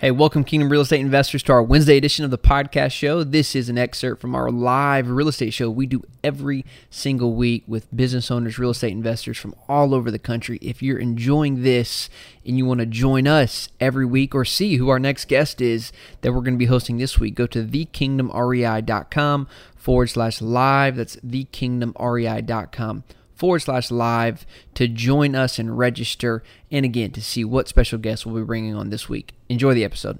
Hey, welcome, Kingdom Real Estate investors, to our Wednesday edition of the podcast show. This is an excerpt from our live real estate show we do every single week with business owners, real estate investors from all over the country. If you're enjoying this and you want to join us every week or see who our next guest is that we're going to be hosting this week, go to thekingdomrei.com forward slash live. That's thekingdomrei.com forward slash live to join us and register, and again to see what special guests we'll be bringing on this week. Enjoy the episode.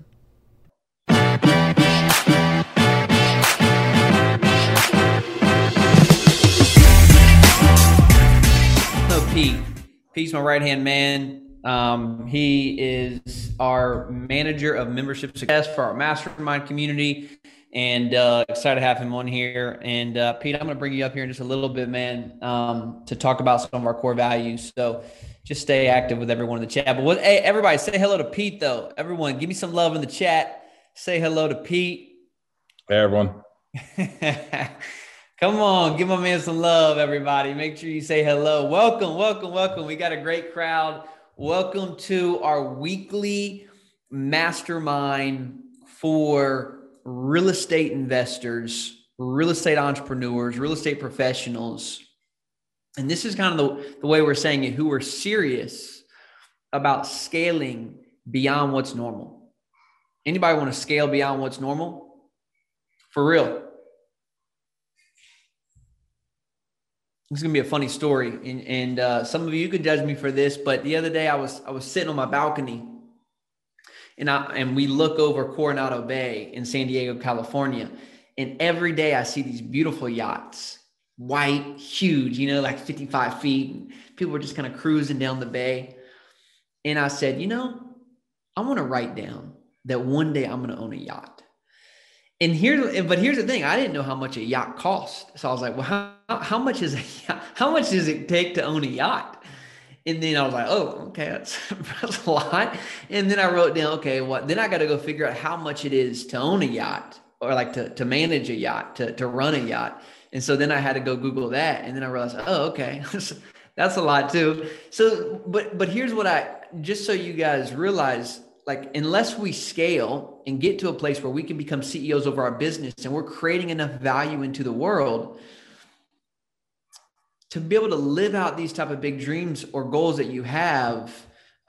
Hello, Pete. Pete's my right hand man. Um, he is our manager of membership success for our mastermind community and uh, excited to have him on here. And uh, Pete, I'm going to bring you up here in just a little bit, man, um, to talk about some of our core values. So just stay active with everyone in the chat. But what, hey, everybody, say hello to Pete, though. Everyone, give me some love in the chat. Say hello to Pete. Hey, everyone. Come on, give my man some love, everybody. Make sure you say hello. Welcome, welcome, welcome. We got a great crowd. Welcome to our weekly mastermind for real estate investors, real estate entrepreneurs, real estate professionals. And this is kind of the, the way we're saying it, who are serious about scaling beyond what's normal. Anybody want to scale beyond what's normal? For real. This is gonna be a funny story, and, and uh, some of you could judge me for this. But the other day, I was I was sitting on my balcony, and I and we look over Coronado Bay in San Diego, California, and every day I see these beautiful yachts, white, huge, you know, like 55 feet. People are just kind of cruising down the bay. And I said, you know, I want to write down that one day I'm going to own a yacht. And here, but here's the thing: I didn't know how much a yacht cost, so I was like, "Well, how, how much is a yacht? How much does it take to own a yacht?" And then I was like, oh, okay, that's, that's a lot. And then I wrote down, okay, what? Then I got to go figure out how much it is to own a yacht or like to, to manage a yacht, to, to run a yacht. And so then I had to go Google that. And then I realized, oh, okay, that's a lot too. So, but, but here's what I, just so you guys realize, like, unless we scale and get to a place where we can become CEOs over our business and we're creating enough value into the world, to be able to live out these type of big dreams or goals that you have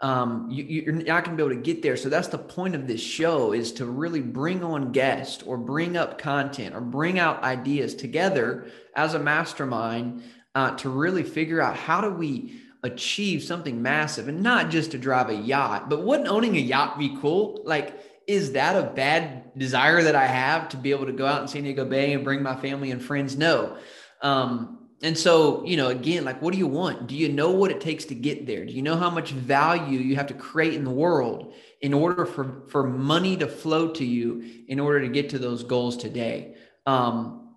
um, you, are not going to be able to get there. So that's the point of this show is to really bring on guests or bring up content or bring out ideas together as a mastermind uh, to really figure out how do we achieve something massive and not just to drive a yacht. But wouldn't owning a yacht be cool? Like is that a bad desire that i have to be able to go out in san diego bay and bring my family and friends? No. Um, and so, you know, again, like, what do you want? Do you know what it takes to get there? Do you know how much value you have to create in the world in order for, for money to flow to you in order to get to those goals today? Um,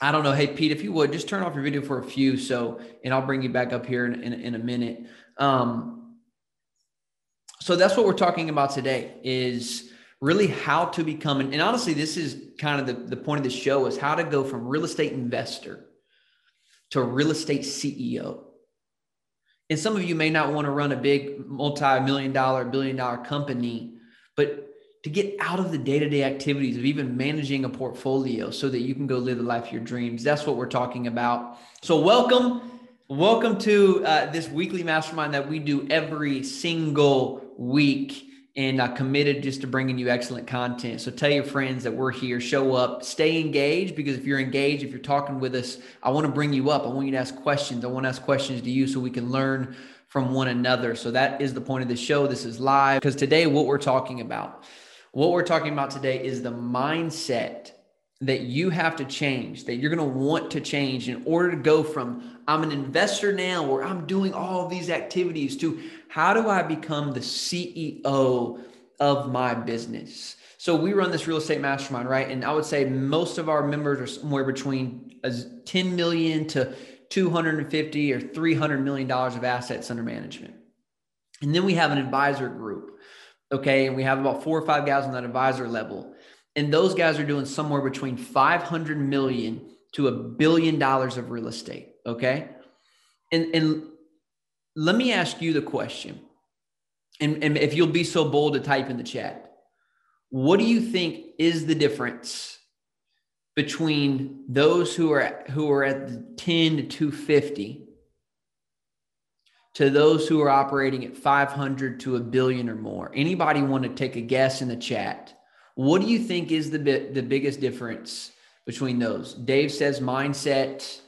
I don't know. Hey, Pete, if you would just turn off your video for a few. So, and I'll bring you back up here in, in, in a minute. Um, so that's what we're talking about today is really how to become, and honestly, this is kind of the, the point of the show is how to go from real estate investor to real estate CEO. And some of you may not want to run a big multi million dollar, billion dollar company, but to get out of the day to day activities of even managing a portfolio so that you can go live the life of your dreams. That's what we're talking about. So, welcome. Welcome to uh, this weekly mastermind that we do every single week and uh, committed just to bringing you excellent content. So tell your friends that we're here, show up, stay engaged because if you're engaged, if you're talking with us, I want to bring you up. I want you to ask questions. I want to ask questions to you so we can learn from one another. So that is the point of the show. This is live because today, what we're talking about, what we're talking about today is the mindset that you have to change, that you're going to want to change in order to go from I'm an investor now or I'm doing all these activities to how do I become the CEO of my business? So we run this real estate mastermind, right? And I would say most of our members are somewhere between 10 million to 250 or 300 million dollars of assets under management. And then we have an advisor group. Okay. And we have about four or five guys on that advisor level. And those guys are doing somewhere between 500 million to a billion dollars of real estate. Okay. And, and let me ask you the question. And, and if you'll be so bold to type in the chat, What do you think is the difference between those who are who are at the 10 to 250 to those who are operating at 500 to a billion or more? Anybody want to take a guess in the chat? What do you think is the bit the biggest difference between those? Dave says mindset.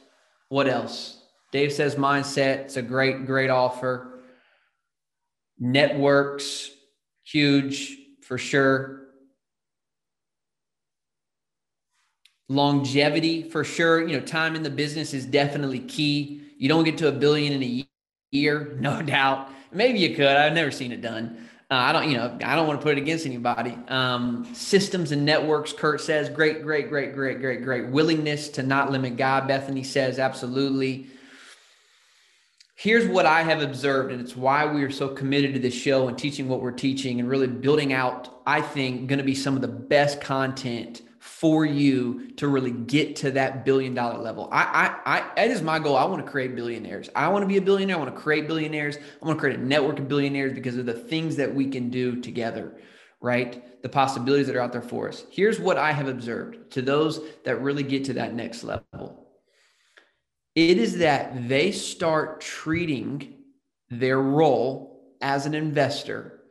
What else? Dave says mindset. It's a great, great offer. Networks, huge for sure. Longevity for sure. You know, time in the business is definitely key. You don't get to a billion in a year, no doubt. Maybe you could. I've never seen it done. Uh, I don't, you know, I don't want to put it against anybody. Um, systems and networks, Kurt says, great, great, great, great, great, great. Willingness to not limit God, Bethany says, absolutely. Here's what I have observed, and it's why we are so committed to this show and teaching what we're teaching and really building out, I think, going to be some of the best content for you to really get to that billion dollar level. I, I, I, that is my goal. I want to create billionaires. I want to be a billionaire. I want to create billionaires. I want to create a network of billionaires because of the things that we can do together, right? The possibilities that are out there for us. Here's what I have observed to those that really get to that next level. It is that they start treating their role as an investor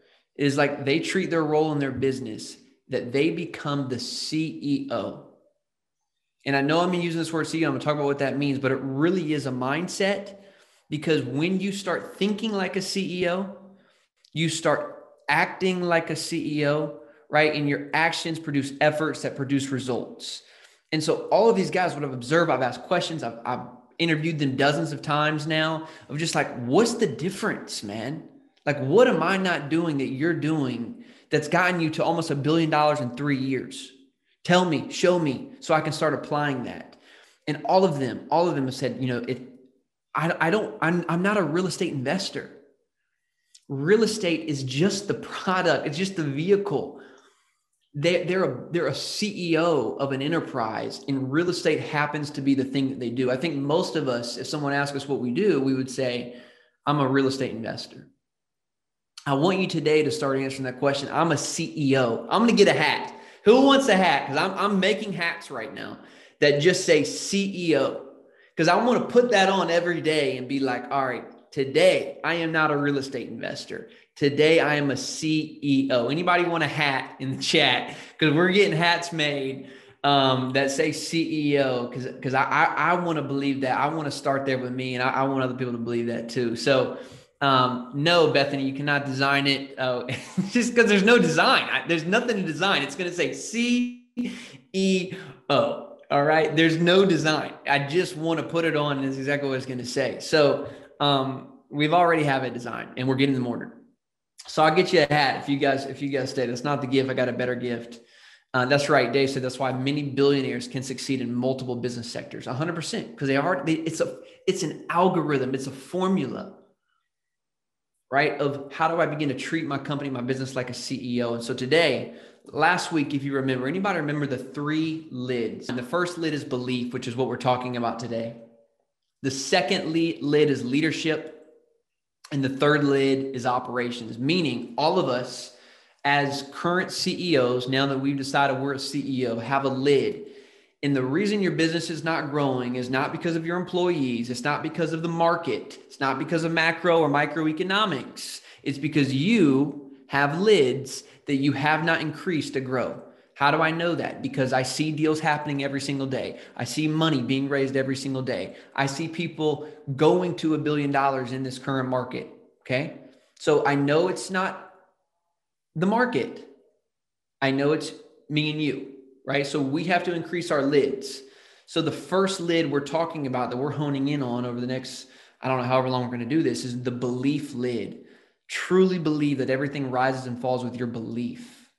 it is like they treat their role in their business that they become the CEO. And I know I'm using this word CEO, I'm gonna talk about what that means, but it really is a mindset because when you start thinking like a CEO, you start acting like a CEO, right? And your actions produce efforts that produce results. And so all of these guys, what I've observed, I've asked questions, I've, I've interviewed them dozens of times now of just like, what's the difference, man? Like, what am I not doing that you're doing that's gotten you to almost a billion dollars in three years? Tell me, show me, so I can start applying that. And all of them, all of them have said, you know, it. I, I don't. I'm, I'm not a real estate investor. Real estate is just the product. It's just the vehicle. They, they're a, they're a CEO of an enterprise, and real estate happens to be the thing that they do. I think most of us, if someone asked us what we do, we would say, "I'm a real estate investor." I want you today to start answering that question. I'm a CEO. I'm going to get a hat. Who wants a hat? Because I'm, I'm making hats right now that just say CEO. Because I want to put that on every day and be like, all right, today I am not a real estate investor. Today I am a CEO. Anybody want a hat in the chat? Because we're getting hats made um, that say CEO. Because because I I, I want to believe that. I want to start there with me, and I, I want other people to believe that too. So um, no, Bethany, you cannot design it uh, just because there's no design. I, there's nothing to design. It's going to say C E O. All right. There's no design. I just want to put it on. Is exactly what it's going to say. So um, we've already have it designed and we're getting them ordered. So I'll get you a hat if you guys if you guys stay. That's not the gift. I got a better gift. Uh, that's right, Dave said. That's why many billionaires can succeed in multiple business sectors. 100 percent because they are. They, it's a it's an algorithm. It's a formula right? Of how do I begin to treat my company, my business like a CEO? And so today, last week, if you remember, anybody remember the three lids? And the first lid is belief, which is what we're talking about today. The second lid is leadership. And the third lid is operations, meaning all of us as current CEOs, now that we've decided we're a CEO, have a lid and the reason your business is not growing is not because of your employees. It's not because of the market. It's not because of macro or microeconomics. It's because you have lids that you have not increased to grow. How do I know that? Because I see deals happening every single day. I see money being raised every single day. I see people going to a billion dollars in this current market. Okay. So I know it's not the market. I know it's me and you right? So we have to increase our lids. So the first lid we're talking about that we're honing in on over the next, I don't know, however long we're going to do this is the belief lid. Truly believe that everything rises and falls with your belief,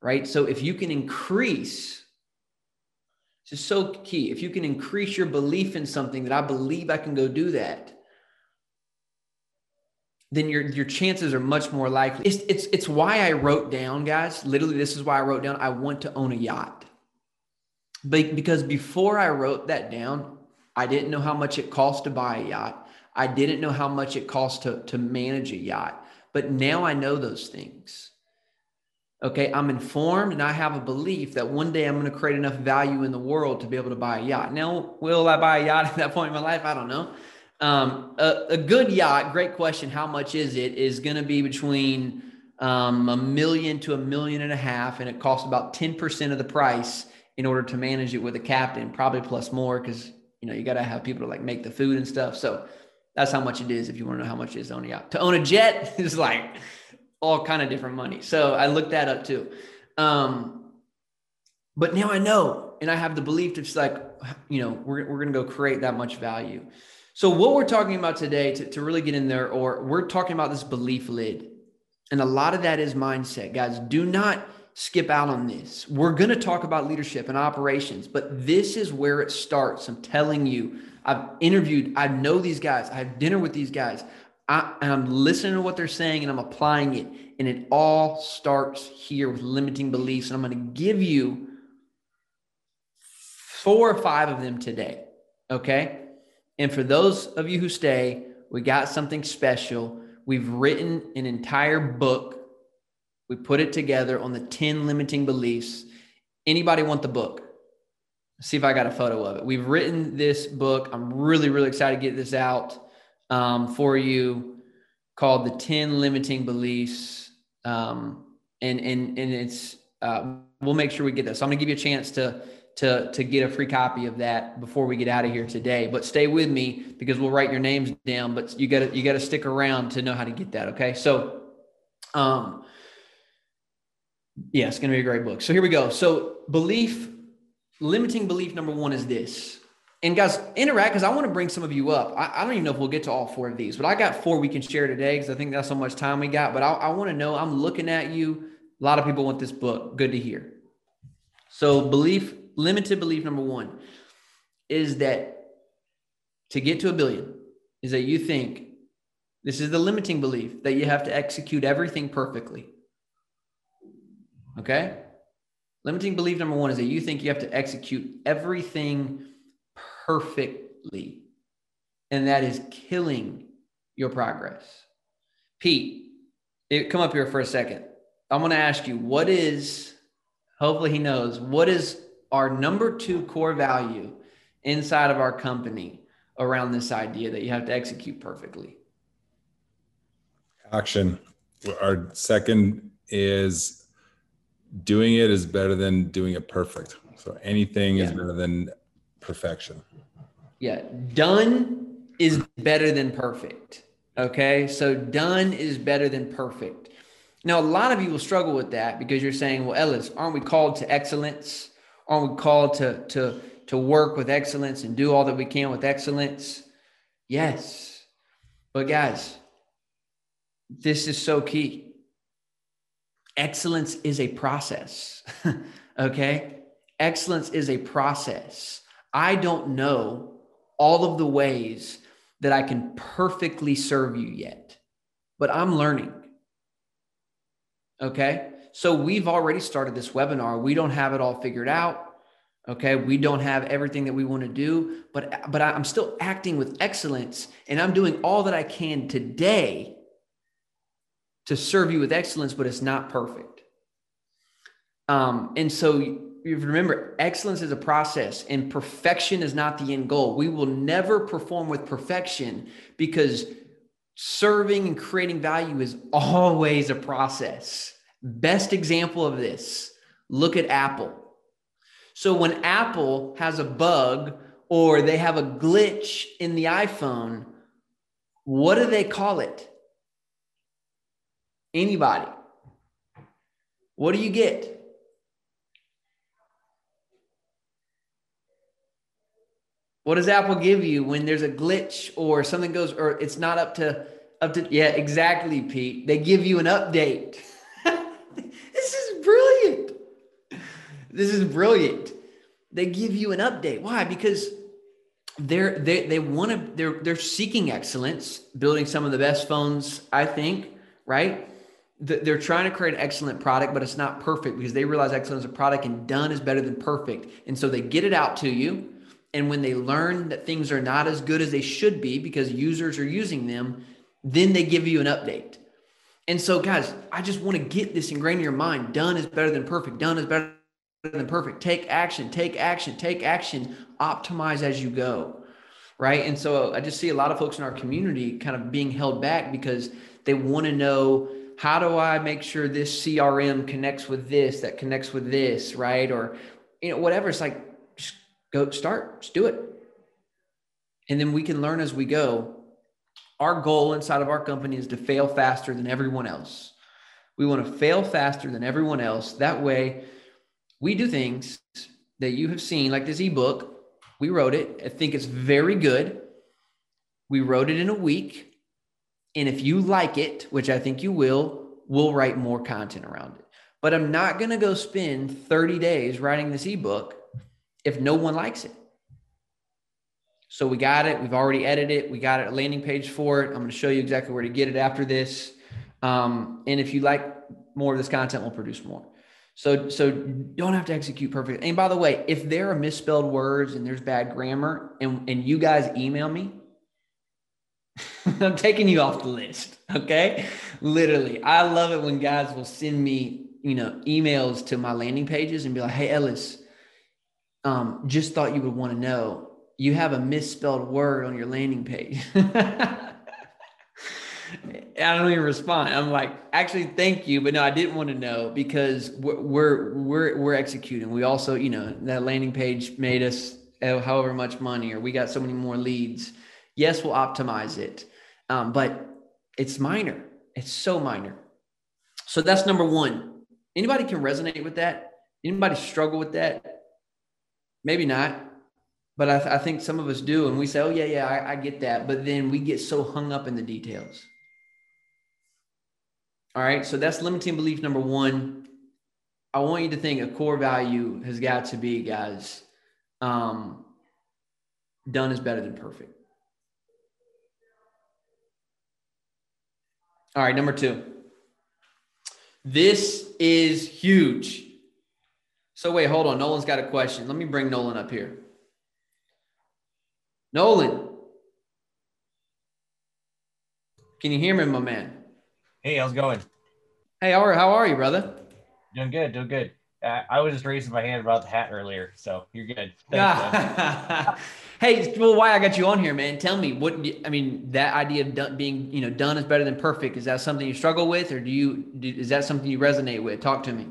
right? So if you can increase, this is so key. If you can increase your belief in something that I believe I can go do that, then your your chances are much more likely. It's it's it's why I wrote down, guys. Literally, this is why I wrote down. I want to own a yacht. But because before I wrote that down, I didn't know how much it cost to buy a yacht. I didn't know how much it cost to to manage a yacht. But now I know those things. Okay, I'm informed and I have a belief that one day I'm going to create enough value in the world to be able to buy a yacht. Now, will I buy a yacht at that point in my life? I don't know. Um, a, a, good yacht, great question. How much is it? Is going to be between um, a million to a million and a half, and it costs about 10% of the price in order to manage it with a captain, probably plus more because you know you got to have people to like make the food and stuff. So that's how much it is if you want to know how much it is to own a yacht. To own a jet is like all kind of different money. So I looked that up too. Um, but now I know, and I have the belief to just like, you know, we're, we're to go create that much value. So what we're talking about today to, to really get in there, or we're talking about this belief lid. And a lot of that is mindset, guys. Do not skip out on this. We're going to talk about leadership and operations, but this is where it starts. I'm telling you, I've interviewed, I know these guys, I have dinner with these guys. I, am listening to what they're saying and I'm applying it. And it all starts here with limiting beliefs. And I'm going to give you four or five of them today. Okay. And for those of you who stay, we got something special. We've written an entire book. We put it together on the 10 limiting beliefs. Anybody want the book? see if I got a photo of it. We've written this book. I'm really, really excited to get this out um, for you called the 10 limiting beliefs. Um, and, and, and it's, uh, we'll make sure we get this. So I'm gonna give you a chance to, to, to get a free copy of that before we get out of here today, but stay with me because we'll write your names down, but you gotta, you gotta stick around to know how to get that. Okay. So, um, yeah, it's going to be a great book. So here we go. So belief, limiting belief number one is this and guys, interact because I want to bring some of you up. I, I, don't even know if we'll get to all four of these, but I got four we can share today because I think that's how much time we got. But I, I want to know. I'm looking at you. A lot of people want this book. Good to hear. So, belief, limited belief number one is that to get to a billion is that you think this is the limiting belief that you have to execute everything perfectly. Okay? Limiting belief number one is that you think you have to execute everything perfectly. And that is killing your progress. Pete, it, come up here for a second. I'm going to ask you what is, hopefully he knows, what is our number two core value inside of our company around this idea that you have to execute perfectly? Action. Our second is doing it is better than doing it perfect. So anything yeah. is better than perfection. Yeah, done is better than perfect. Okay, so done is better than perfect. Now, a lot of you will struggle with that because you're saying, well, Ellis, aren't we called to excellence? Aren't we called to, to, to work with excellence and do all that we can with excellence? Yes. But guys, this is so key. Excellence is a process. okay? Excellence is a process. I don't know all of the ways that I can perfectly serve you yet, but I'm learning. Okay. So we've already started this webinar. We don't have it all figured out. Okay. We don't have everything that we want to do, but, but I'm still acting with excellence and I'm doing all that I can today to serve you with excellence, but it's not perfect. Um, and so you remember excellence is a process and perfection is not the end goal. We will never perform with perfection because serving and creating value is always a process. Best example of this look at Apple. So when Apple has a bug or they have a glitch in the iPhone, what do they call it? Anybody? What do you get? What does Apple give you when there's a glitch or something goes or it's not up to up to yeah, exactly, Pete. They give you an update. this is brilliant. This is brilliant. They give you an update. Why? Because they're they they want to they're they're seeking excellence, building some of the best phones, I think, right? They're trying to create an excellent product, but it's not perfect because they realize excellence is a product and done is better than perfect. And so they get it out to you and when they learn that things are not as good as they should be because users are using them, then they give you an update. And so, guys, I just want to get this ingrained in your mind. Done is better than perfect. Done is better than perfect. Take action, take action, take action. Optimize as you go. Right. And so I just see a lot of folks in our community kind of being held back because they want to know how do I make sure this CRM connects with this, that connects with this, right? Or, you know, whatever. It's like, just go start, just do it. And then we can learn as we go. Our goal inside of our company is to fail faster than everyone else. We want to fail faster than everyone else. That way, we do things that you have seen, like this ebook. We wrote it. I think it's very good. We wrote it in a week. And if you like it, which I think you will, we'll write more content around it. But I'm not going to go spend 30 days writing this ebook if no one likes it. So we got it. We've already edited it. We got a landing page for it. I'm going to show you exactly where to get it after this. Um, and if you like more of this content, we'll produce more. So, so don't have to execute perfectly. And by the way, if there are misspelled words and there's bad grammar, and and you guys email me, I'm taking you off the list. Okay. Literally. I love it when guys will send me, you know, emails to my landing pages and be like, Hey, Ellis, um, just thought you would want to know you have a misspelled word on your landing page. I don't even respond. I'm like, actually, thank you, but no, I didn't want to know because we're we're we're, executing. We also, you know, that landing page made us however much money, or we got so many more leads Yes, we'll optimize it, um, but it's minor. It's so minor. So that's number one. Anybody can resonate with that? Anybody struggle with that? Maybe not. But I, th- I think some of us do. And we say, oh, yeah, yeah, I, I get that. But then we get so hung up in the details. All right. So that's limiting belief number one. I want you to think a core value has got to be, guys, um, done is better than perfect. All right, number two. This is huge. So wait, hold on. Nolan's got a question. Let me bring Nolan up here. Nolan. Can you hear me, my man? Hey, how's it going? Hey, how are, how are you, brother? Doing good, doing good. Uh, I was just raising my hand about the hat earlier, so you're good. Thanks, hey, well, why I got you on here, man? Tell me what I mean. That idea of done, being, you know, done is better than perfect. Is that something you struggle with, or do you? Do, is that something you resonate with? Talk to me.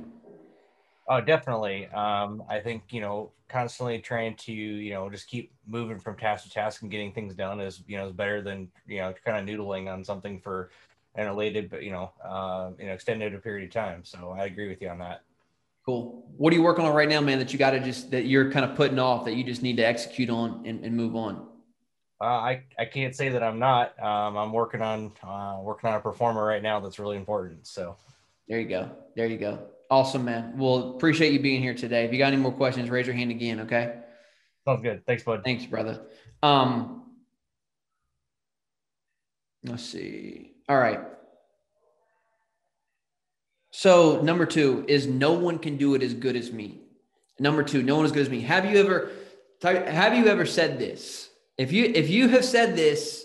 Oh, definitely. Um, I think you know, constantly trying to you know just keep moving from task to task and getting things done is you know is better than you know kind of noodling on something for an elated but you know uh, you know extended a period of time. So I agree with you on that. Cool. What are you working on right now, man? That you got to just that you're kind of putting off that you just need to execute on and, and move on. Uh, I I can't say that I'm not. Um, I'm working on uh, working on a pro forma right now that's really important. So there you go. There you go. Awesome, man. Well, appreciate you being here today. If you got any more questions, raise your hand again. Okay. Sounds good. Thanks, bud. Thanks, brother. Um, let's see. All right. So number two is no one can do it as good as me. Number two, no one as good as me. Have you ever have you ever said this? If you if you have said this,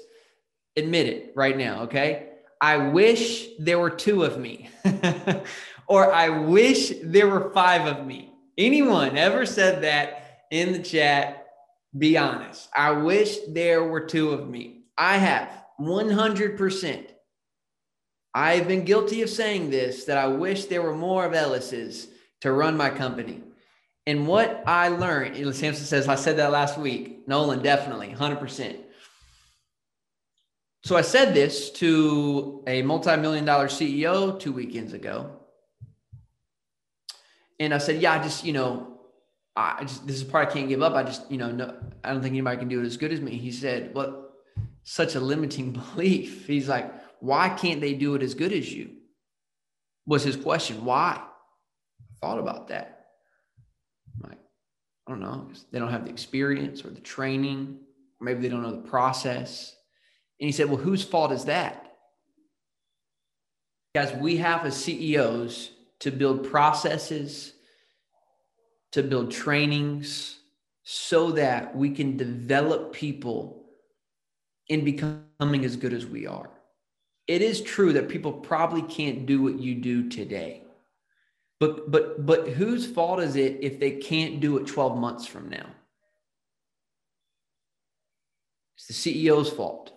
admit it right now, okay? I wish there were two of me. or I wish there were five of me. Anyone ever said that in the chat? Be honest. I wish there were two of me. I have 100%. I've been guilty of saying this that I wish there were more of Ellis's to run my company. And what I learned, Samson says, I said that last week. Nolan, definitely, 100%. So I said this to a multi million dollar CEO two weekends ago. And I said, Yeah, I just, you know, I just, this is part I can't give up. I just, you know, no, I don't think anybody can do it as good as me. He said, Well, such a limiting belief. He's like, why can't they do it as good as you? Was his question. Why? I thought about that. I'm like, I don't know. They don't have the experience or the training, or maybe they don't know the process. And he said, Well, whose fault is that? Guys, we have as CEOs to build processes, to build trainings so that we can develop people in becoming as good as we are it is true that people probably can't do what you do today. But but but whose fault is it if they can't do it 12 months from now? It's the CEO's fault,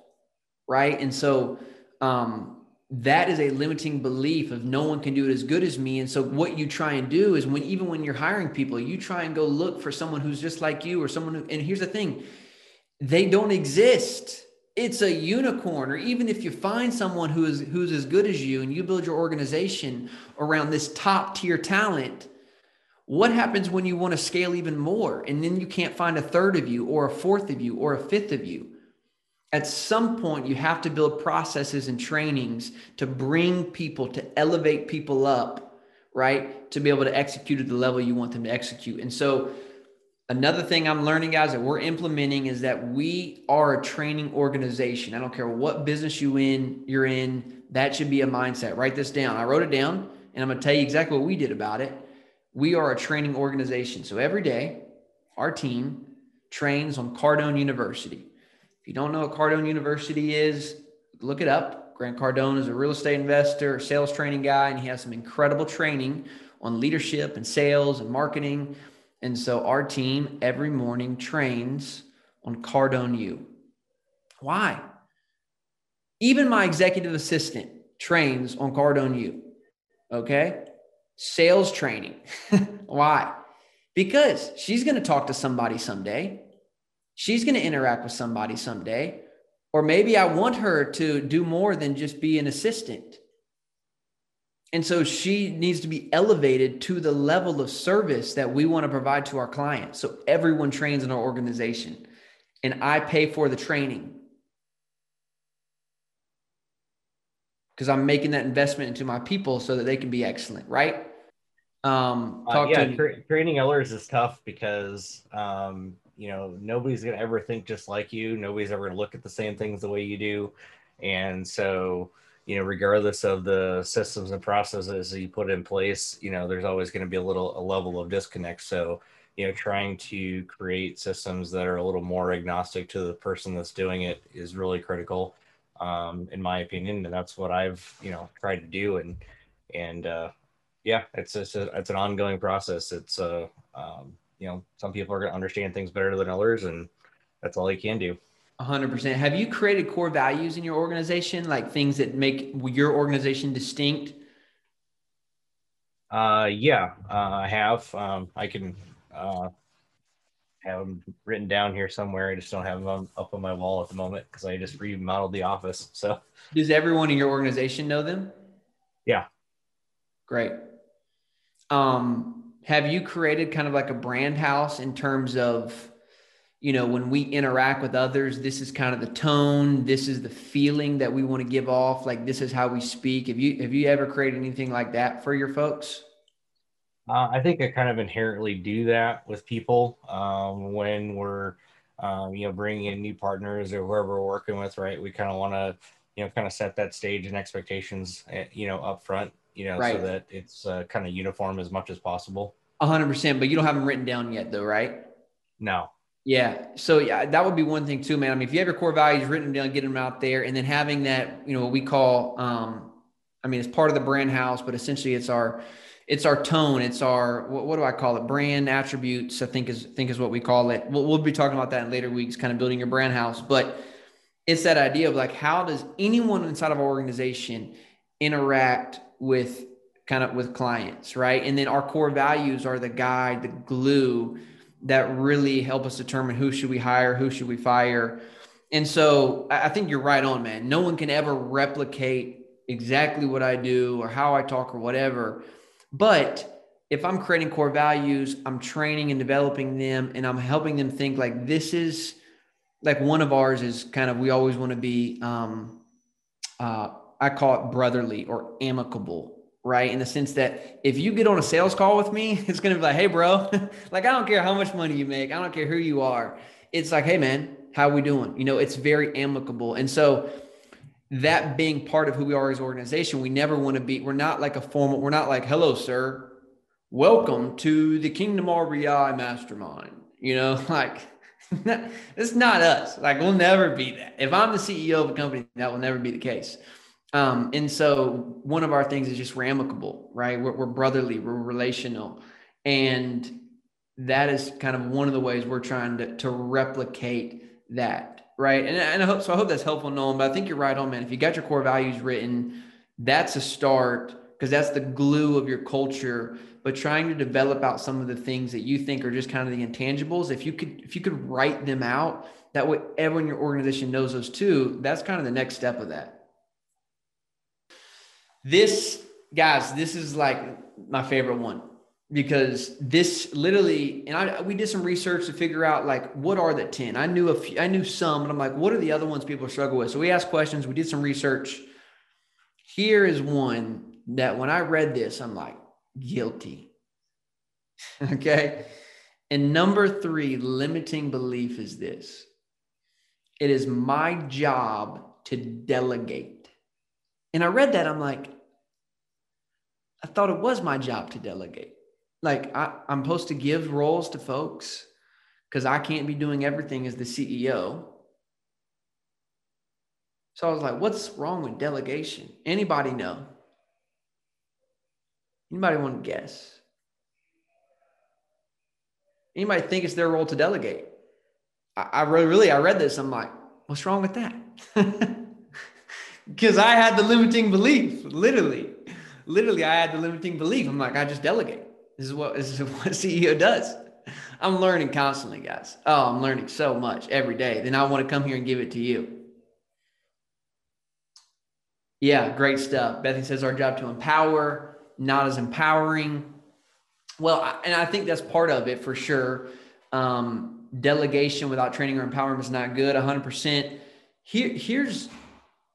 right? And so um, that is a limiting belief of no one can do it as good as me. And so what you try and do is when even when you're hiring people, you try and go look for someone who's just like you or someone who, and here's the thing, they don't exist it's a unicorn or even if you find someone who is who's as good as you and you build your organization around this top tier talent what happens when you want to scale even more and then you can't find a third of you or a fourth of you or a fifth of you? At some point you have to build processes and trainings to bring people to elevate people up right to be able to execute at the level you want them to execute. And so Another thing I'm learning, guys, that we're implementing is that we are a training organization. I don't care what business you in, you're in, that should be a mindset. Write this down. I wrote it down and I'm to tell you exactly what we did about it. We are a training organization. So every day, our team trains on Cardone University. If you don't know what Cardone University is, look it up. Grant Cardone is a real estate investor, sales training guy, and he has some incredible training on leadership and sales and marketing and so our team every morning trains on Cardone U. Why? Even my executive assistant trains on Cardone U. Okay. Sales training. Why? Because she's going to talk to somebody someday. She's going to interact with somebody someday. Or maybe I want her to do more than just be an assistant. And so she needs to be elevated to the level of service that we want to provide to our clients. So everyone trains in our organization and I pay for the training because I'm making that investment into my people so that they can be excellent, right? Um, uh, yeah, tra- training others is tough because um, you know nobody's gonna ever think just like you. Nobody's ever look at the same things the way you do, and so you know, regardless of the systems and processes that you put in place, you know, there's always going to be a little a level of disconnect. So, you know, trying to create systems that are a little more agnostic to the person that's doing it is really critical, um, in my opinion. And that's what I've, you know, tried to do. And and uh, yeah, it's it's a, it's an ongoing process. It's uh, um, you know, some people are going to understand things better than others, and that's all you can do hundred percent. Have you created core values in your organization, like things that make your organization distinct? Uh, yeah, uh, I have. Um, I can uh, have them written down here somewhere. I just don't have them up on my wall at the moment because I just remodeled the office. So, does everyone in your organization know them? Yeah. Great. Um, have you created kind of like a brand house in terms of you know, when we interact with others, this is kind of the tone, this is the feeling that we want to give off. Like this is how we speak. Have you have you ever created anything like that for your folks? Uh, I think I kind of inherently do that with people um, when we're, um, you know, bringing in new partners or whoever we're working with. Right, we kind of want to, you know, kind of set that stage and expectations, eh, you know, up front, you know, right. so that it's uh, kind of uniform as much as possible. A hundred percent, but you don't have them written down yet, though, right? No. Yeah. So yeah, that would be one thing too, man. I mean, if you have your core values written down, get them out there, and then having that, you know, what we call, um, I mean, it's part of the brand house, but essentially it's our, it's our tone. It's our, what, what do I call it? Brand attributes. I think is think is what we call it. We'll, we'll be talking about that in later weeks, kind of building your brand house. But it's that idea of like, how does anyone inside of our organization interact with kind of with clients, right? And then our core values are the guide, the glue that really help us determine who should we hire, who should we fire. And so I think you're right on, man. No one can ever replicate exactly what I do or how I talk or whatever. But if I'm creating core values, I'm training and developing them and I'm helping them think like this is like one of ours is kind of we always want to be um uh I call it brotherly or amicable right? In the sense that if you get on a sales call with me, it's going to be like, hey, bro, like, I don't care how much money you make. I don't care who you are. It's like, hey, man, how we doing? You know, it's very amicable. And so that being part of who we are as an organization, we never want to be, we're not like a formal, we're not like, hello, sir, welcome to the Kingdom REI mastermind. You know, like, it's not us. Like, we'll never be that. If I'm the CEO of a company, that will never be the case. Um, and so one of our things is just we're amicable, right? We're, we're brotherly, we're relational. And that is kind of one of the ways we're trying to, to replicate that, right? And, and I hope so. I hope that's helpful, Nolan. But I think you're right on, man. If you got your core values written, that's a start because that's the glue of your culture. But trying to develop out some of the things that you think are just kind of the intangibles, if you could, if you could write them out, that way everyone in your organization knows those too. That's kind of the next step of that. This, guys, this is like my favorite one because this literally, and I we did some research to figure out like what are the 10. I knew a few, I knew some, but I'm like, what are the other ones people struggle with? So we asked questions, we did some research. Here is one that when I read this, I'm like, guilty. okay. And number three, limiting belief is this it is my job to delegate. And I read that, I'm like, I thought it was my job to delegate. Like I, I'm supposed to give roles to folks because I can't be doing everything as the CEO. So I was like, what's wrong with delegation? Anybody know? Anybody want to guess? Anybody think it's their role to delegate? I, I really, really, I read this. I'm like, what's wrong with that? Because I had the limiting belief, literally literally I had the limiting belief. I'm like, I just delegate. This is what this is what a CEO does. I'm learning constantly, guys. Oh, I'm learning so much every day. Then I want to come here and give it to you. Yeah, great stuff. Bethany says our job to empower, not as empowering. Well, and I think that's part of it for sure. Um, delegation without training or empowerment is not good. 100%. Here, here's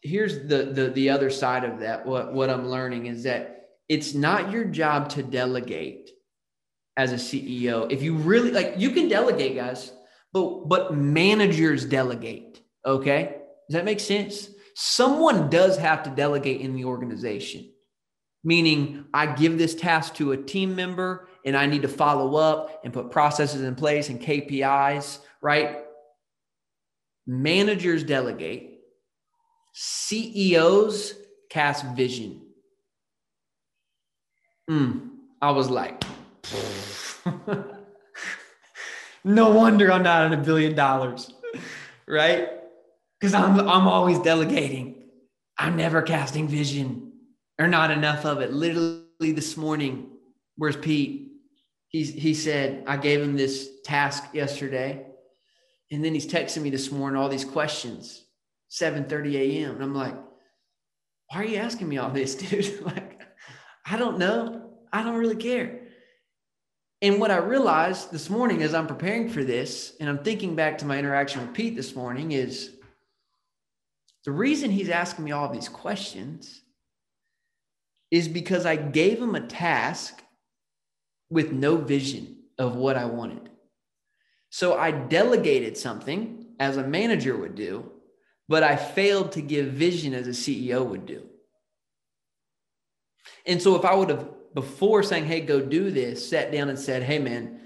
here's the the the other side of that what what i'm learning is that it's not your job to delegate as a ceo if you really like you can delegate guys but but managers delegate okay? Does that make sense? Someone does have to delegate in the organization meaning i give this task to a team member and i need to follow up and put processes in place and kpis right? Managers delegate CEOs cast vision. Mm, I was like, no wonder I'm not in a billion dollars, right? Because I'm I'm always delegating. I'm never casting vision or not enough of it. Literally this morning, where's Pete? He's, he said, I gave him this task yesterday. And then he's texting me this morning all these questions. 7:30 a.m. And I'm like, why are you asking me all this, dude? like, I don't know. I don't really care. And what I realized this morning as I'm preparing for this, and I'm thinking back to my interaction with Pete this morning, is the reason he's asking me all these questions is because I gave him a task with no vision of what I wanted. So I delegated something as a manager would do but I failed to give vision as a CEO would do. And so if I would have before saying, hey, go do this, sat down and said, hey, man,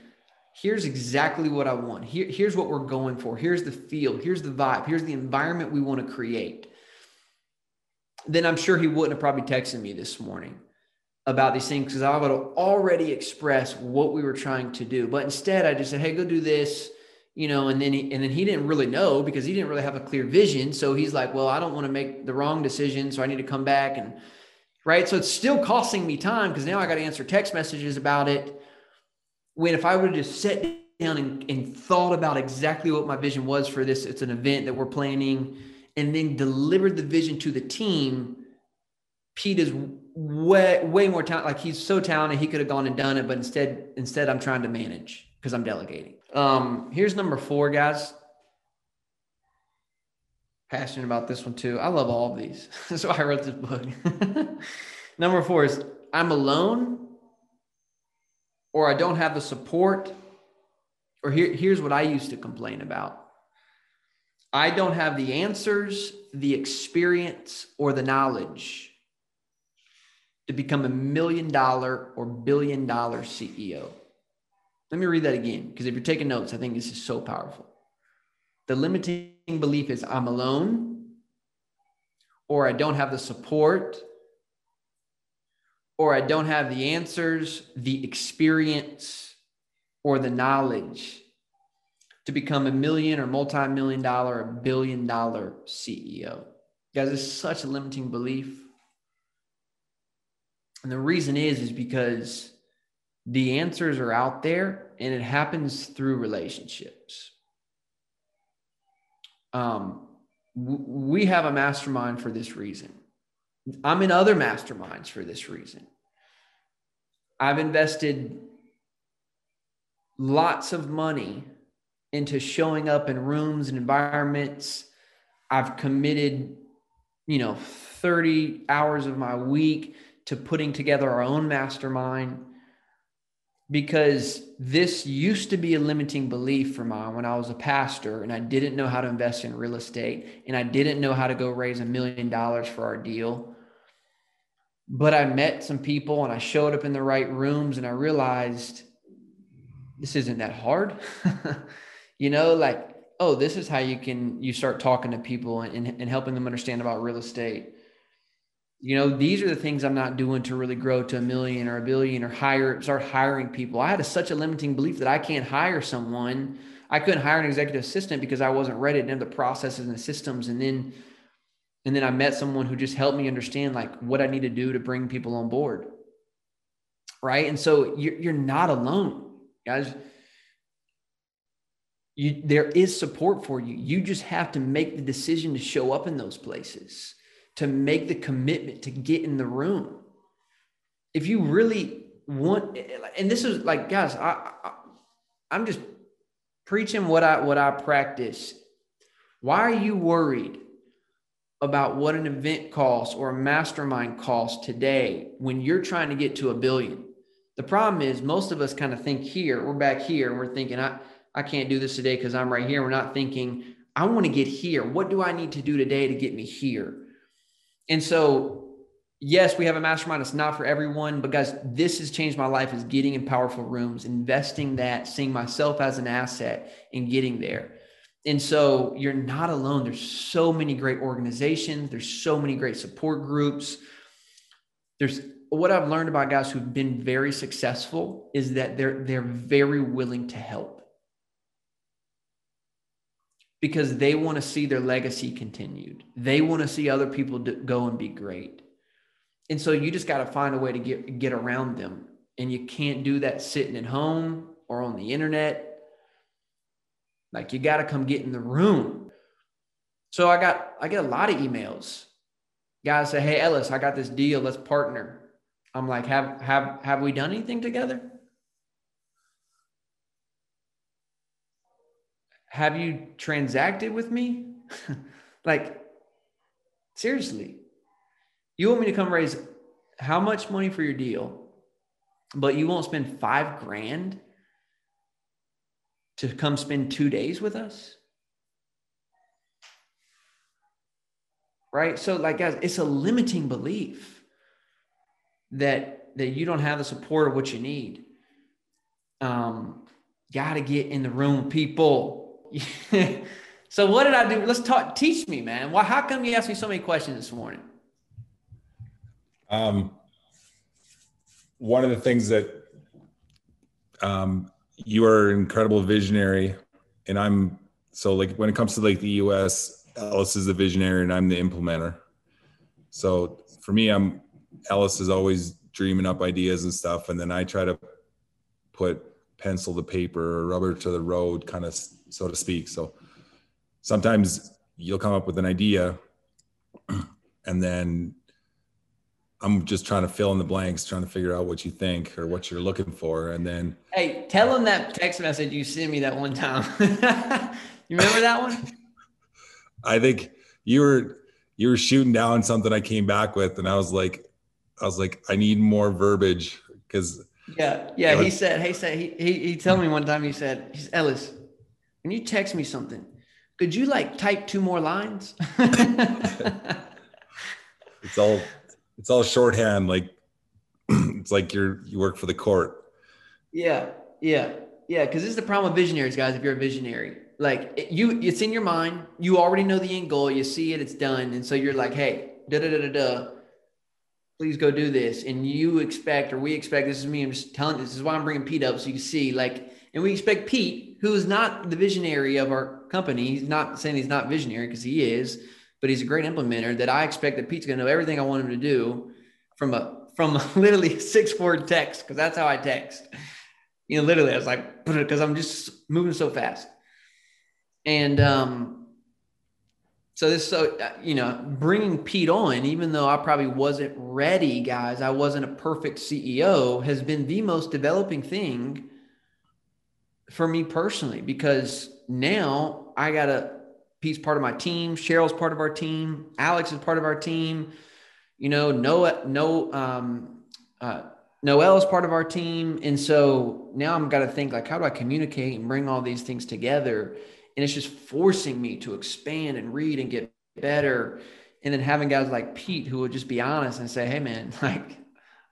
here's exactly what I want. Here, here's what we're going for. Here's the feel. Here's the vibe. Here's the environment we want to create. Then I'm sure he wouldn't have probably texted me this morning about these things because I would have already expressed what we were trying to do. But instead, I just said, hey, go do this you know, and then he, and then he didn't really know because he didn't really have a clear vision. So he's like, well, I don't want to make the wrong decision. So I need to come back and right. So it's still costing me time because now I got to answer text messages about it. When if I would have just sat down and, and thought about exactly what my vision was for this, it's an event that we're planning and then delivered the vision to the team. Pete is way, way more talented. Like he's so talented. He could have gone and done it, but instead, instead I'm trying to manage because I'm delegating. Um, here's number four, guys. Passionate about this one too. I love all of these. That's why I wrote this book. number four is I'm alone, or I don't have the support, or here, here's what I used to complain about. I don't have the answers, the experience, or the knowledge to become a million dollar or billion dollar CEO. Let me read that again because if you're taking notes, I think this is so powerful. The limiting belief is I'm alone or I don't have the support, or I don't have the answers, the experience, or the knowledge to become a million or multi million dollar or billion dollar CEO. Guys, it's such a limiting belief. And the reason is, is because the answers are out there and it happens through relationships. Um, we have a mastermind for this reason. I'm in other masterminds for this reason. I've invested lots of money into showing up in rooms and environments. I've committed, you know, 30 hours of my week to putting together our own mastermind because this used to be a limiting belief for mine when I was a pastor and I didn't know how to invest in real estate and I didn't know how to go raise a million dollars for our deal. But I met some people and I showed up in the right rooms and I realized this isn't that hard. you know, like, oh, this is how you can you start talking to people and, and helping them understand about real estate you know, these are the things I'm not doing to really grow to a million or a billion or hire, start hiring people. I had a, such a limiting belief that I can't hire someone. I couldn't hire an executive assistant because I wasn't ready to know the processes and the systems. And then, and then I met someone who just helped me understand like what I need to do to bring people on board. Right. And so you're, you're not alone, guys. You, there is support for you. You just have to make the decision to show up in those places to make the commitment to get in the room. If you really want, and this is like, guys, I, I I'm just preaching what I what I practice. Why are you worried about what an event costs or a mastermind costs today when you're trying to get to a billion? The problem is most of us kind of think here, we're back here and we're thinking, I, I can't do this today because I'm right here. We're not thinking, I want to get here. What do I need to do today to get me here? And so, yes, we have a mastermind. It's not for everyone, but guys, this has changed my life is getting in powerful rooms, investing that, seeing myself as an asset and getting there. And so you're not alone. There's so many great organizations. There's so many great support groups. There's what I've learned about guys who've been very successful is that they're they're very willing to help because they want to see their legacy continued. They want to see other people go and be great. And so you just got to find a way to get get around them. And you can't do that sitting at home or on the internet. Like you got to come get in the room. So I got I get a lot of emails. Guys say, "Hey Ellis, I got this deal. Let's partner." I'm like, "Have have have we done anything together?" Have you transacted with me? like, seriously, you want me to come raise how much money for your deal, but you won't spend five grand to come spend two days with us? Right? So, like, guys, it's a limiting belief that that you don't have the support of what you need. Um, got to get in the room, people so what did I do? Let's talk. Teach me, man. Why? How come you asked me so many questions this morning? Um, one of the things that um, you are an incredible visionary, and I'm so like when it comes to like the EOS, Ellis is the visionary and I'm the implementer. So for me, I'm Ellis is always dreaming up ideas and stuff, and then I try to put pencil to paper or rubber to the road kind of so to speak. So sometimes you'll come up with an idea and then I'm just trying to fill in the blanks, trying to figure out what you think or what you're looking for. And then Hey, tell him that text message you sent me that one time. you remember that one? I think you were you were shooting down something I came back with and I was like I was like, I need more verbiage because yeah, yeah. Was, he said, he said, he, he, he told me one time, he said, he's Ellis, when you text me something, could you like type two more lines? it's all, it's all shorthand. Like it's like you're, you work for the court. Yeah. Yeah. Yeah. Cause this is the problem with visionaries, guys. If you're a visionary, like you, it's in your mind, you already know the end goal, you see it, it's done. And so you're like, Hey, da da da da da. Please go do this. And you expect, or we expect, this is me, I'm just telling this is why I'm bringing Pete up so you can see, like, and we expect Pete, who is not the visionary of our company, he's not saying he's not visionary because he is, but he's a great implementer. That I expect that Pete's going to know everything I want him to do from a from literally six word text because that's how I text. You know, literally, I was like, because I'm just moving so fast. And um, so this, so uh, you know, bringing Pete on, even though I probably wasn't ready, guys, I wasn't a perfect CEO, has been the most developing thing for me personally because now I got a Pete's part of my team, Cheryl's part of our team, Alex is part of our team. You know, Noah, no, um, uh, Noel is part of our team, and so now I'm got to think like, how do I communicate and bring all these things together? And it's just forcing me to expand and read and get better. And then having guys like Pete who would just be honest and say, "Hey, man, like,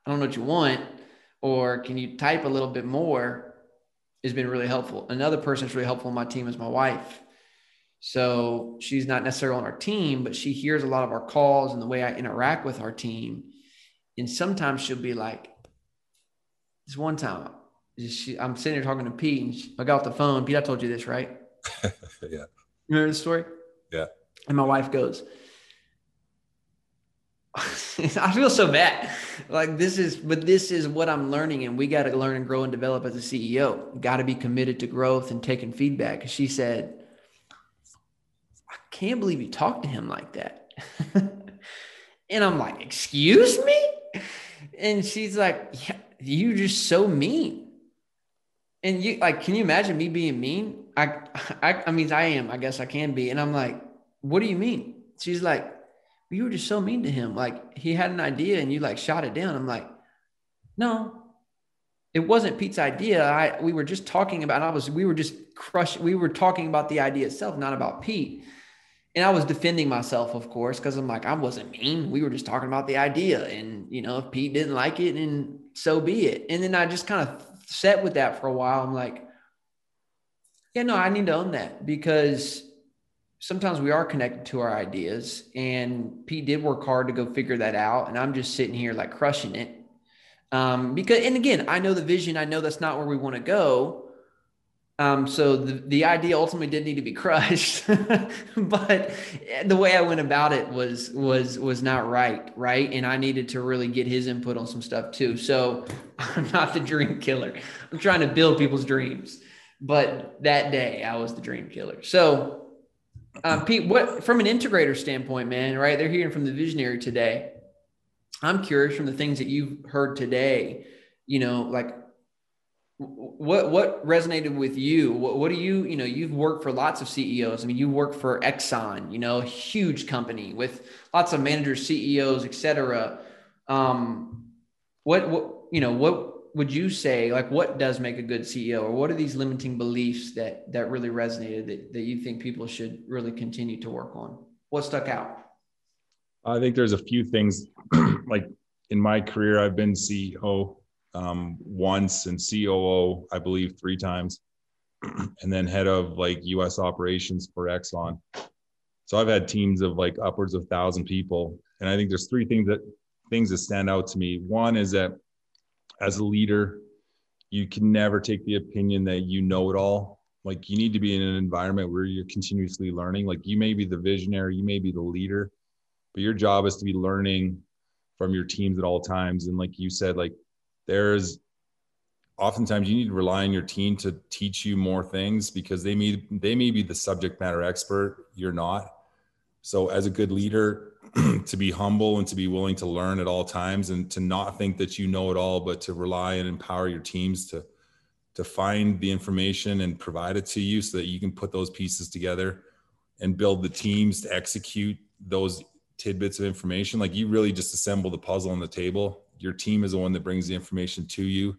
I don't know what you want, or can you type a little bit more?" Has been really helpful. Another person that's really helpful in my team is my wife. So she's not necessarily on our team, but she hears a lot of our calls and the way I interact with our team. And sometimes she'll be like, this one time, she, I'm sitting here talking to Pete, and she, I got off the phone. Pete, I told you this, right? yeah. You Remember the story? Yeah. And my wife goes, I feel so bad. Like this is, but this is what I'm learning, and we got to learn and grow and develop as a CEO. Got to be committed to growth and taking feedback. She said, "I can't believe you talked to him like that," and I'm like, "Excuse me," and she's like, "Yeah, you just so mean." And you like, can you imagine me being mean? I, I, I mean, I am. I guess I can be. And I'm like, "What do you mean?" She's like you were just so mean to him. Like he had an idea and you like shot it down. I'm like, no, it wasn't Pete's idea. I we were just talking about. I was we were just crushed. We were talking about the idea itself, not about Pete. And I was defending myself, of course, because I'm like, I wasn't mean. We were just talking about the idea, and you know, if Pete didn't like it, and so be it. And then I just kind of sat with that for a while. I'm like, yeah, no, I need to own that because sometimes we are connected to our ideas and pete did work hard to go figure that out and i'm just sitting here like crushing it. Um, because and again i know the vision i know that's not where we want to go. Um, so the, the idea ultimately did need to be crushed but the way i went about it was was was not right right? And i needed to really get his input on some stuff too. So i'm not the dream killer. I'm trying to build people's dreams but that day i was the dream killer. So um, Pete, what from an integrator standpoint, man, right? They're hearing from the visionary today. I'm curious from the things that you've heard today, you know, like what what resonated with you? What, what do you, you know, you've worked for lots of CEOs. I mean, you work for Exxon, you know, a huge company with lots of managers, CEOs, et cetera. Um, what what you know, what would you say like what does make a good ceo or what are these limiting beliefs that that really resonated that, that you think people should really continue to work on? What stuck out? I think there's a few things like in my career i've been ceo um, once and coo i believe three times and then head of like us operations for exxon. So i've had teams of like upwards of thousand people and i think there's three things that things that stand out to me. One is that as a leader, you can never take the opinion that you know it all. Like you need to be in an environment where you're continuously learning. Like you may be the visionary, you may be the leader, but your job is to be learning from your teams at all times. And like you said, like there's oftentimes you need to rely on your team to teach you more things because they may they may be the subject matter expert, you're not. So as a good leader, to be humble and to be willing to learn at all times and to not think that you know it all, but to rely and empower your teams to to find the information and provide it to you so that you can put those pieces together and build the teams to execute those tidbits of information. Like you really just assemble the puzzle on the table. Your team is the one that brings the information to you.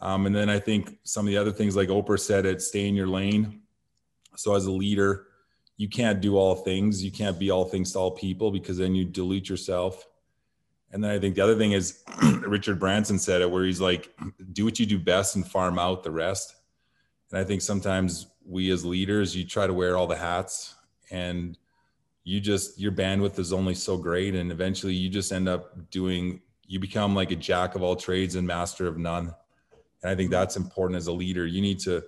Um, and then I think some of the other things, like Oprah said, it stay in your lane. So as a leader, you can't do all things. You can't be all things to all people because then you dilute yourself. And then I think the other thing is Richard Branson said it where he's like, do what you do best and farm out the rest. And I think sometimes we as leaders, you try to wear all the hats and you just your bandwidth is only so great and eventually you just end up doing you become like a jack of all trades and master of none and i think that's important as a leader you need to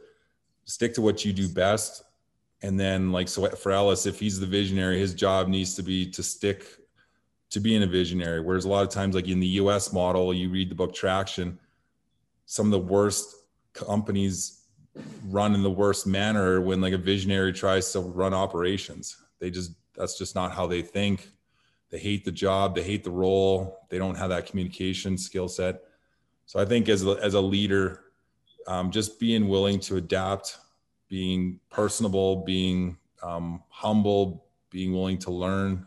stick to what you do best and then like so for ellis if he's the visionary his job needs to be to stick to being a visionary. Whereas a lot of times like in the EOS model you read the book traction some of the worst companies run in the worst manner when like a visionary tries to run operations. They just that's just not how they think. They hate the job. They hate the role. They don't have that communication skill set. So i think as a, as a leader um, just being willing to adapt being personable being um, humble being willing to learn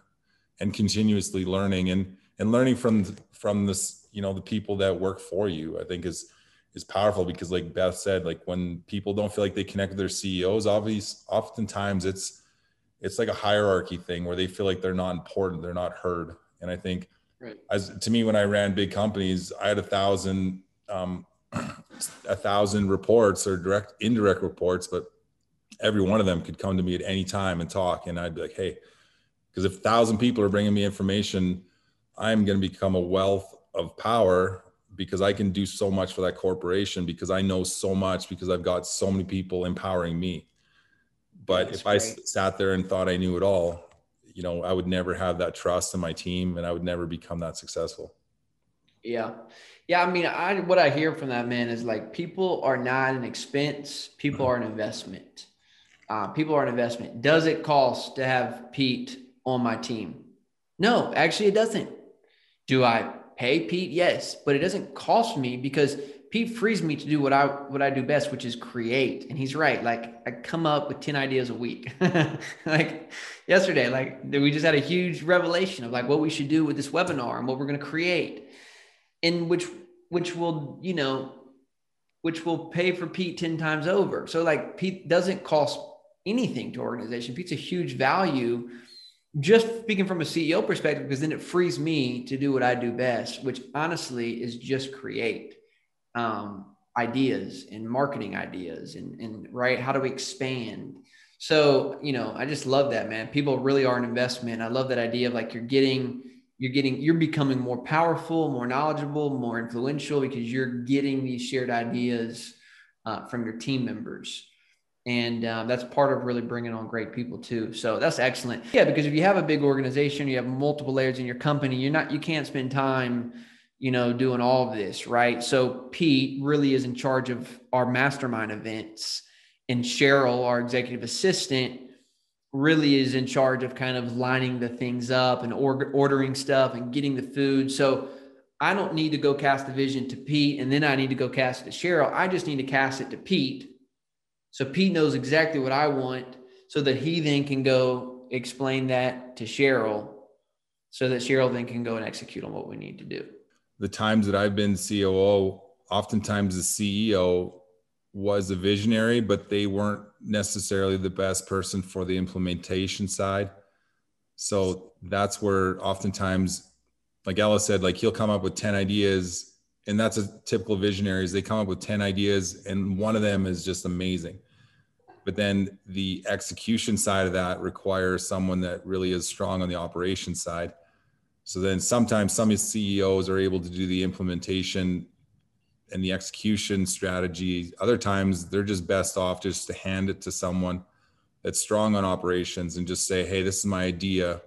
and continuously learning and and learning from from this you know the people that work for you i think is is powerful because like beth said like when people don't feel like they connect with their ceos obviously oftentimes it's it's like a hierarchy thing where they feel like they're not important they're not heard and i think right. as to me when i ran big companies i had a thousand um, a thousand reports or direct indirect reports but every one of them could come to me at any time and talk and i'd be like hey because if a thousand people are bringing me information i'm going to become a wealth of power because i can do so much for that corporation because i know so much because i've got so many people empowering me but That's if great. I sat there and thought I knew it all, you know, I would never have that trust in my team and I would never become that successful. Yeah. Yeah. I mean, I, what I hear from that man is like people are not an expense, people are an investment. Uh, people are an investment. Does it cost to have Pete on my team? No, actually, it doesn't. Do I pay Pete? Yes, but it doesn't cost me because Pete frees me to do what I what I do best, which is create. And he's right. Like I come up with 10 ideas a week. like yesterday, like we just had a huge revelation of like what we should do with this webinar and what we're going to create. In which which will, you know, which will pay for Pete 10 times over. So like Pete doesn't cost anything to organization. Pete's a huge value just speaking from a CEO perspective, because then it frees me to do what I do best, which honestly is just create um, ideas and marketing ideas and, and right how do we expand so you know i just love that man people really are an investment i love that idea of like you're getting you're getting you're becoming more powerful more knowledgeable more influential because you're getting these shared ideas uh, from your team members. And um, that's part of really bringing on great people too. So that's excellent. Yeah because if you have a big organization you have multiple layers in your company you're not you can't spend time you know, doing all of this, right? So Pete really is in charge of our mastermind events, and Cheryl, our executive assistant, really is in charge of kind of lining the things up and or- ordering stuff and getting the food. So I don't need to go cast the vision to Pete and then I need to go cast it to Cheryl. I just need to cast it to Pete. So Pete knows exactly what I want so that he then can go explain that to Cheryl so that Cheryl then can go and execute on what we need to do the times that I've been COO, oftentimes the CEO was a visionary, but they weren't necessarily the best person for the implementation side. So that's where oftentimes, like Ellis said, like he'll come up with 10 ideas, and that's a typical visionaries. They come up with 10 ideas, and one of them is just amazing. But then the execution side of that requires someone that really is strong on the operation side. So then sometimes some CEOs are able to do the implementation and the execution strategy. Other times they're just best off just to hand it to someone that's strong on operations and just say, hey, this is my idea.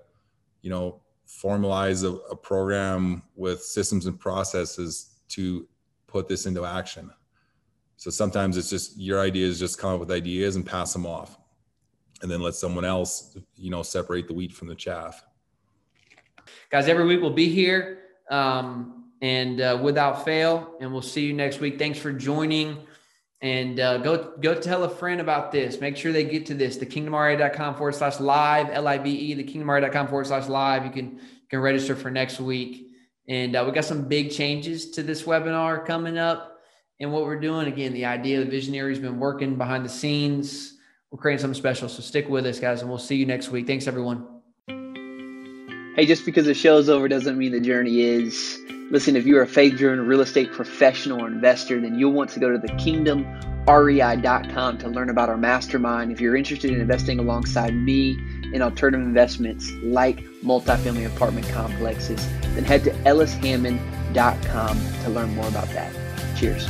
You know, formalize a, a program with systems and processes to put this into action. So sometimes it's just your ideas, just come up with ideas and pass them off and then let someone else, you know, separate the wheat from the chaff. Guys, every week we'll be here um, and uh, without fail, and we'll see you next week. Thanks for joining. And uh, go go tell a friend about this. Make sure they get to this. The kingdomrei.com forward slash live, L I V E, the kingdomrei.com forward slash live. You can, can register for next week. And uh, we got some big changes to this webinar coming up. And what we're doing, again, the idea the visionary's been working behind the scenes. We're creating something special. So stick with us, guys, and we'll see you next week. Thanks, everyone hey, just because the show's over doesn't mean the journey is. Listen, if you're a faith driven real estate professional or investor, then you'll want to go to the kingdomrei.com to learn about our mastermind. If you're interested in investing alongside me in alternative investments like multifamily apartment complexes, then head to ellishammond.com to learn more about that. Cheers.